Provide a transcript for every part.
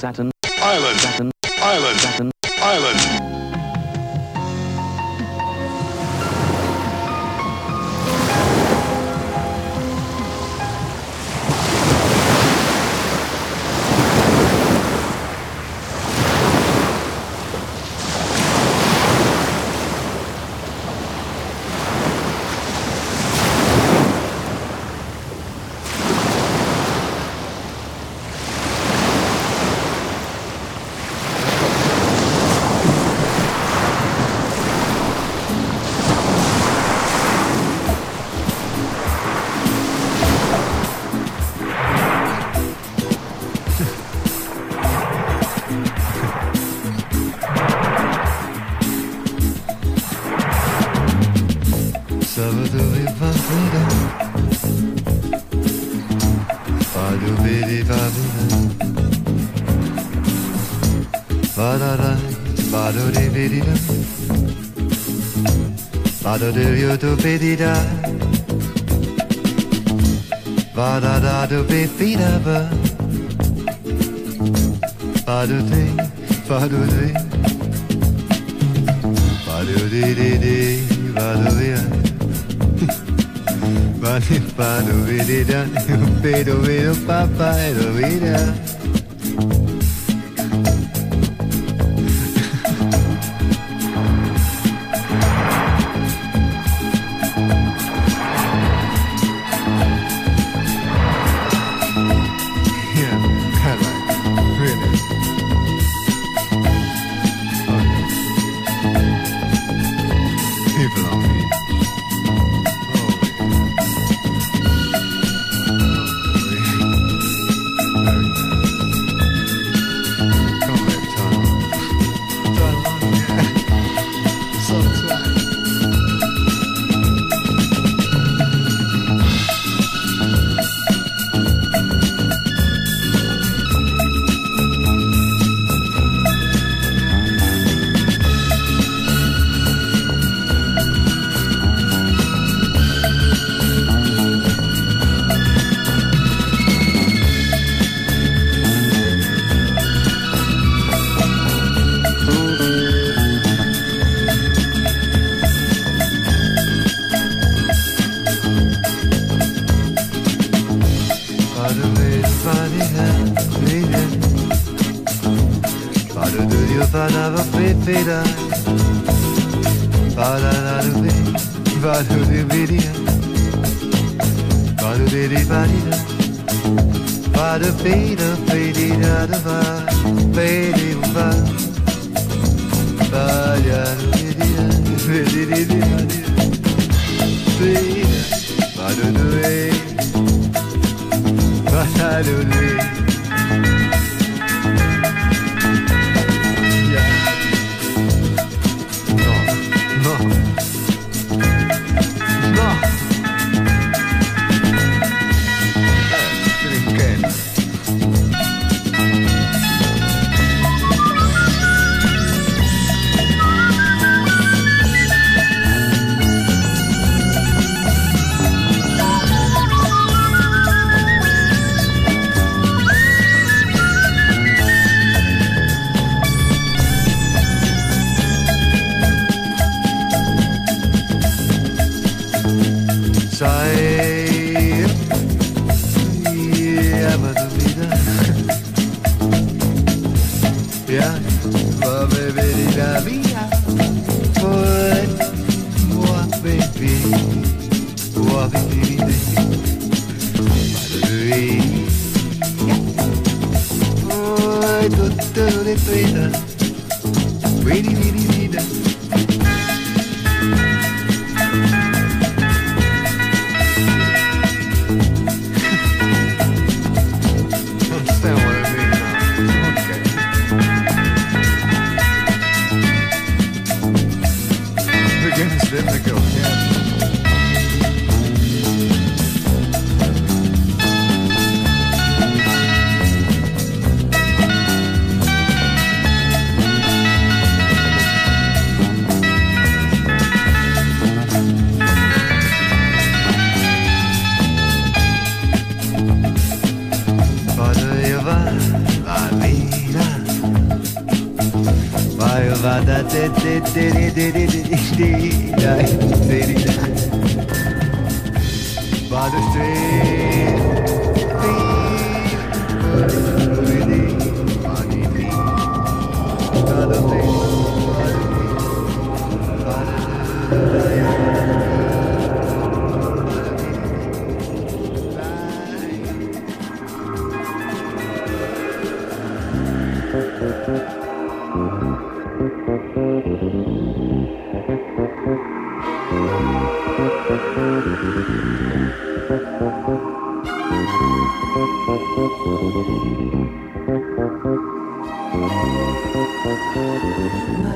Saturn. Island. Saturn. Island. Saturn. Island. Vada do you do bidida Vada da do bidida ba Vada di Vada di Vada di di di Vada di Vada di Vada di da Vada di Vada di Vada Mm-hmm.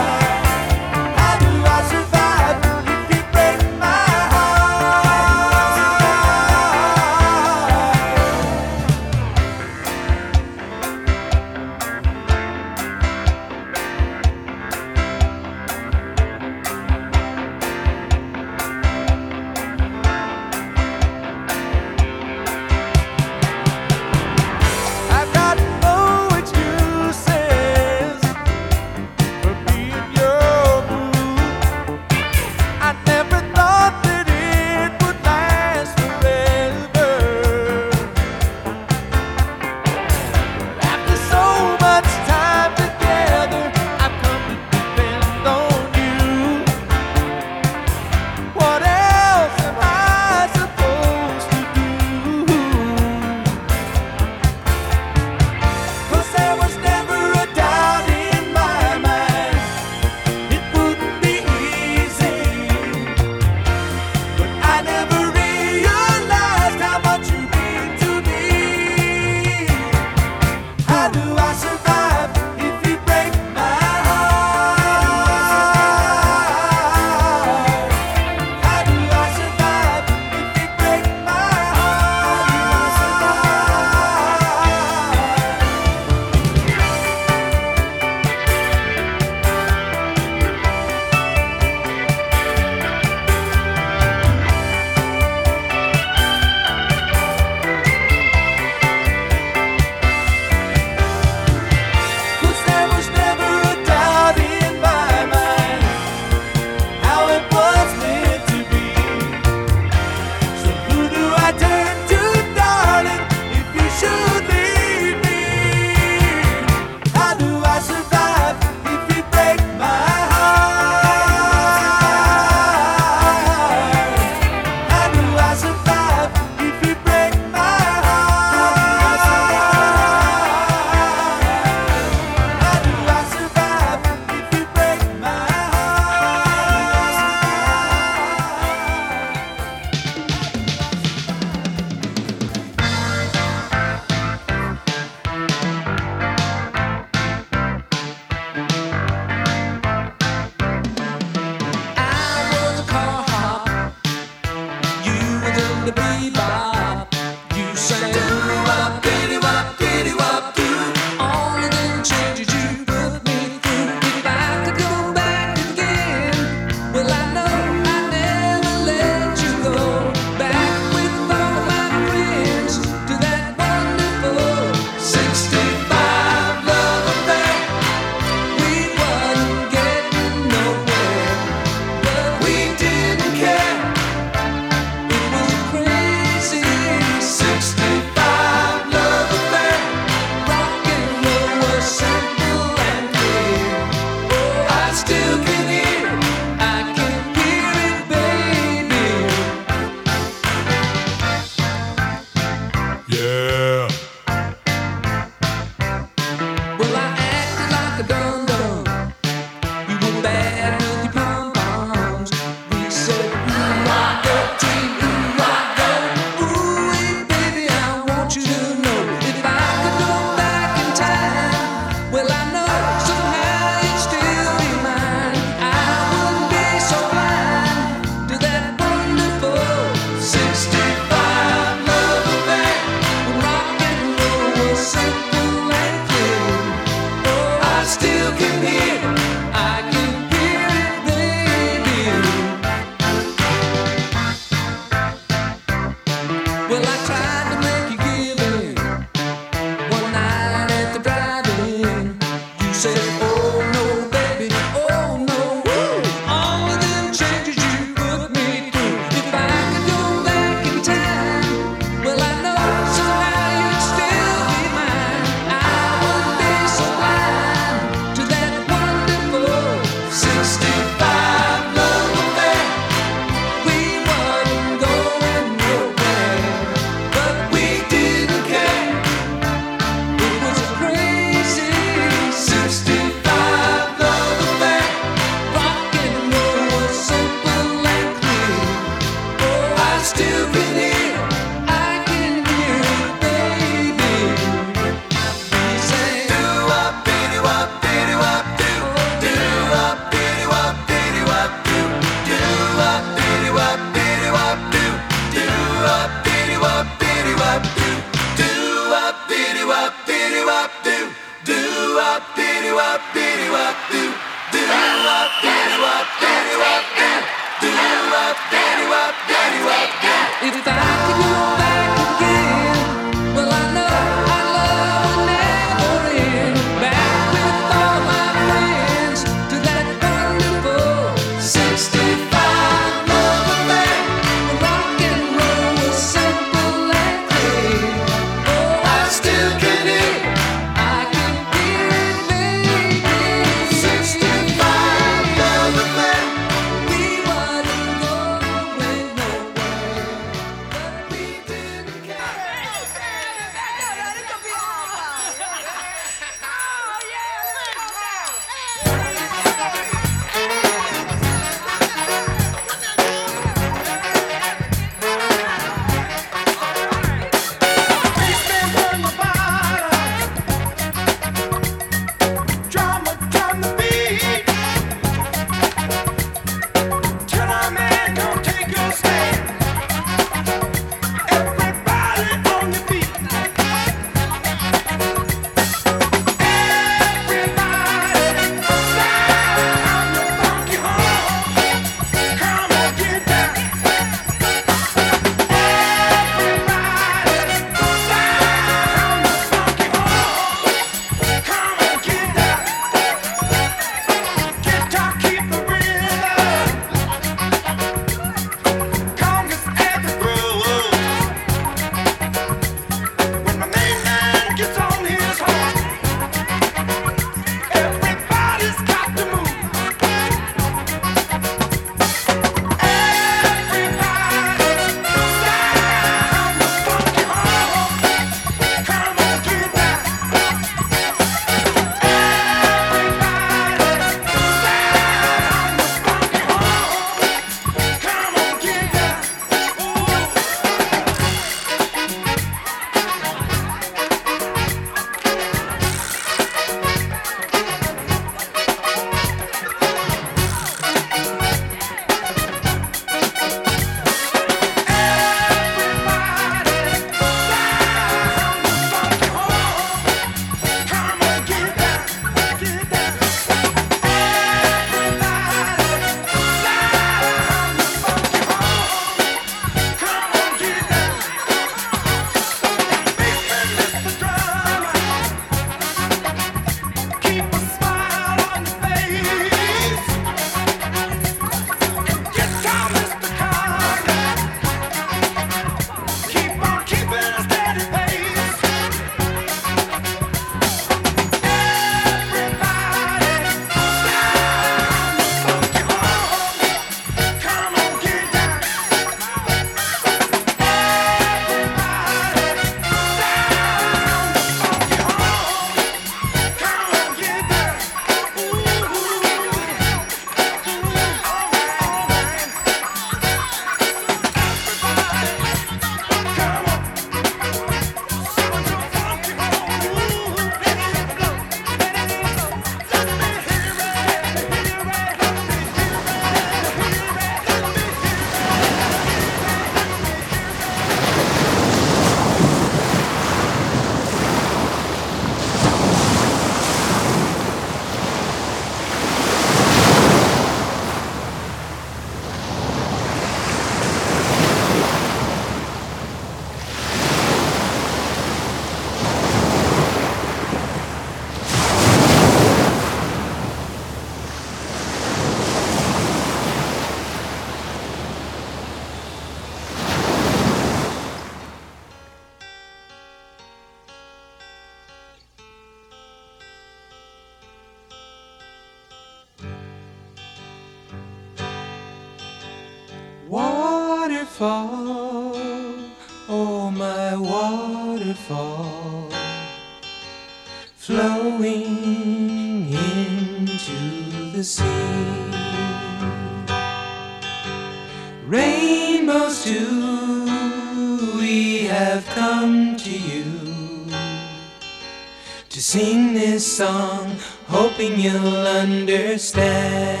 Sing this song, hoping you'll understand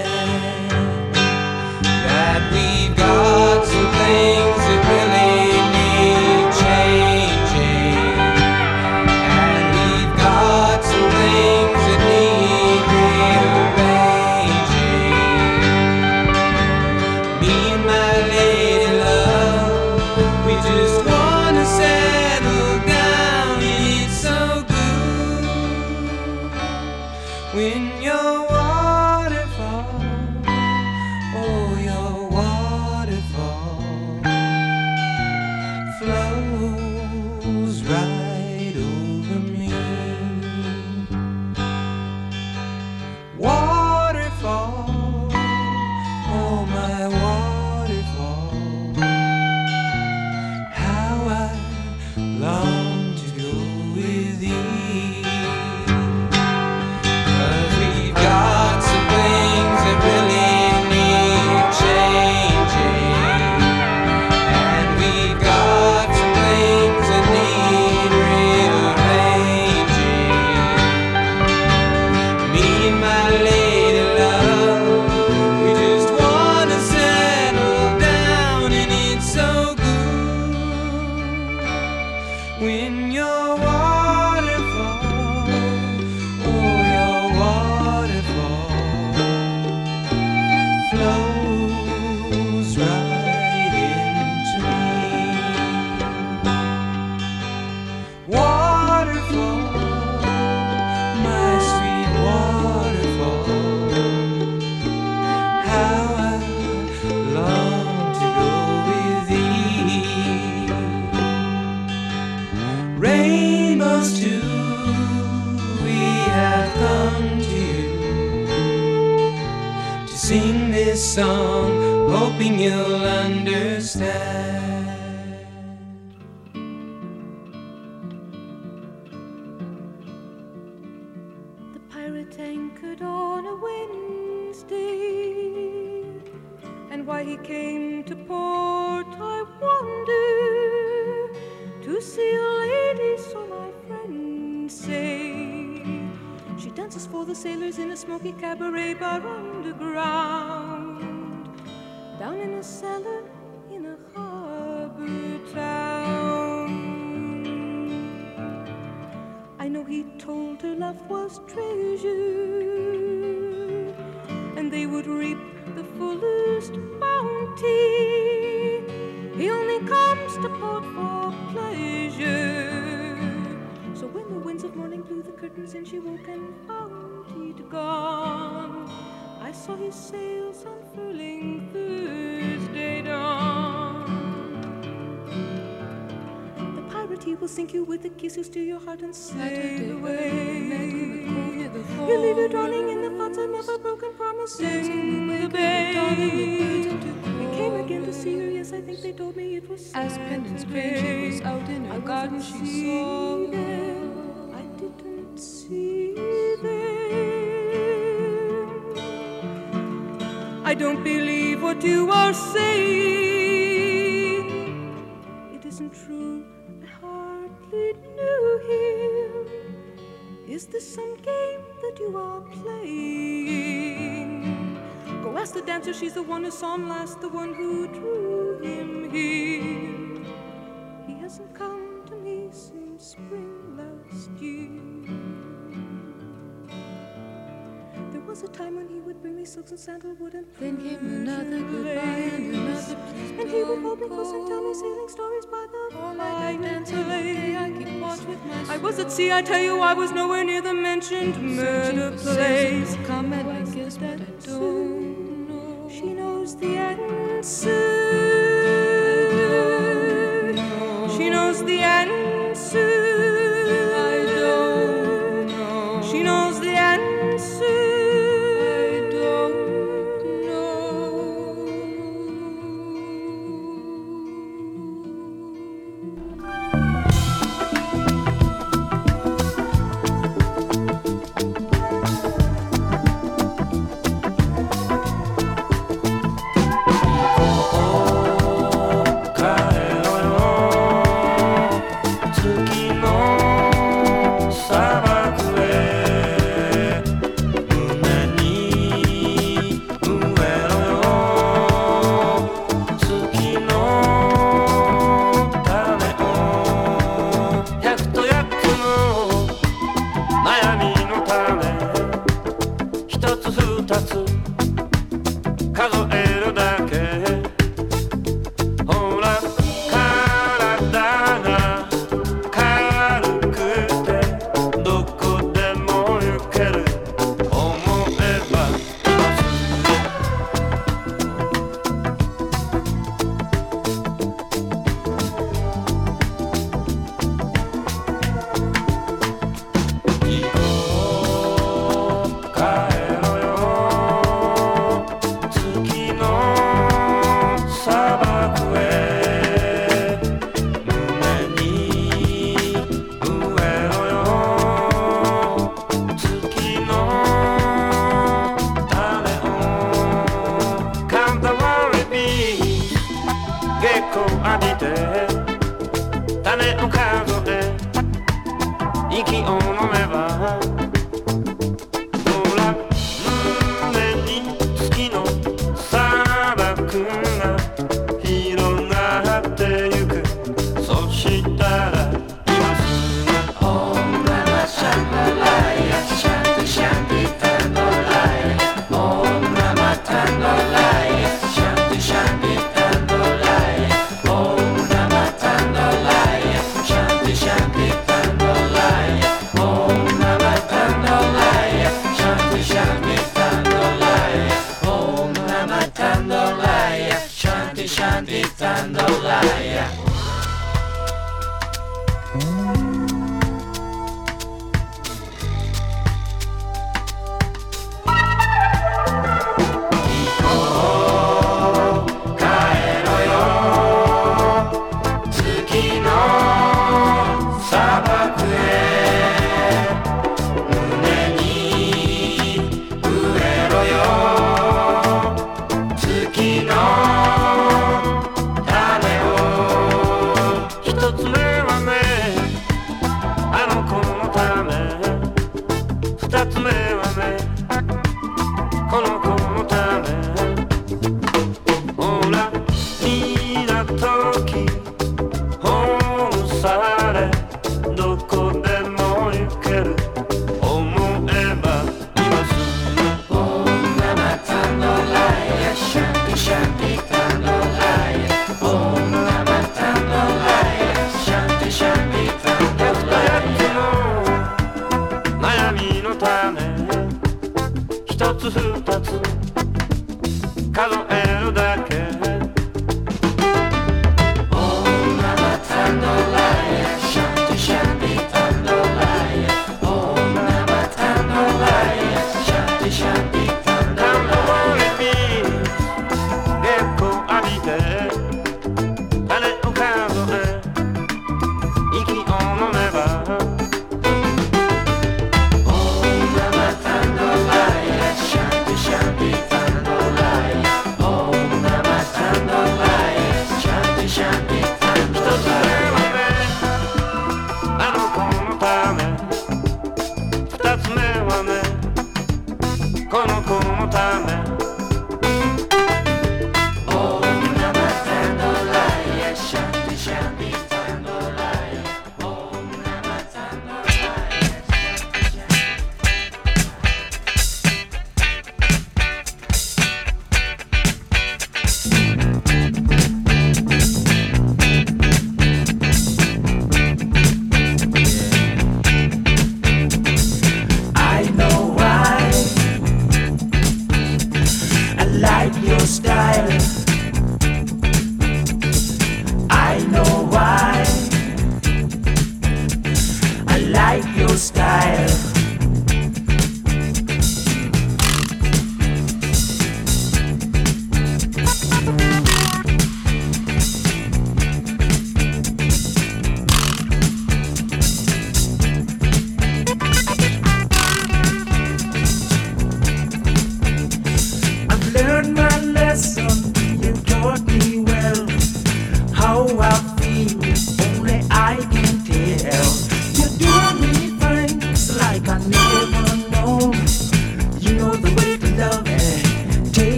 that we've got some things song, hoping you'll understand. The pirate anchored on a Wednesday, and why he came to port I wonder. To see a lady, so my friends say. She dances for the sailors in a smoky cabaret bar underground, in a cellar in a harbor town. I know he told her love was treasure, and they would reap the fullest bounty. He only comes to port for pleasure. So when the winds of morning blew the curtains in, she woke and found he'd gone. I saw his sails unfurling Thursday he will sink you with a kiss, he'll steal your heart and sail away. He'll leave you drowning in the thoughts of never broken promises in the bay. He came again to see her, yes, I think they told me it was As penance prayed, she was out in her I garden, she saw them. I didn't see them. I don't believe what you are saying. It isn't true. I hardly knew him. Is this some game that you are playing? Go ask the dancer, she's the one who saw him last, the one who drew him here. He hasn't come to me since spring last year. There was a time when he would bring me silks and sandalwood and Then came another goodbye and another please and he would hold me close and tell me sailing stories by the All fire dance I I was at sea, I tell you, I was nowhere near the mentioned murder place. Come and I guess that I don't know. She knows the answer. She knows the answer.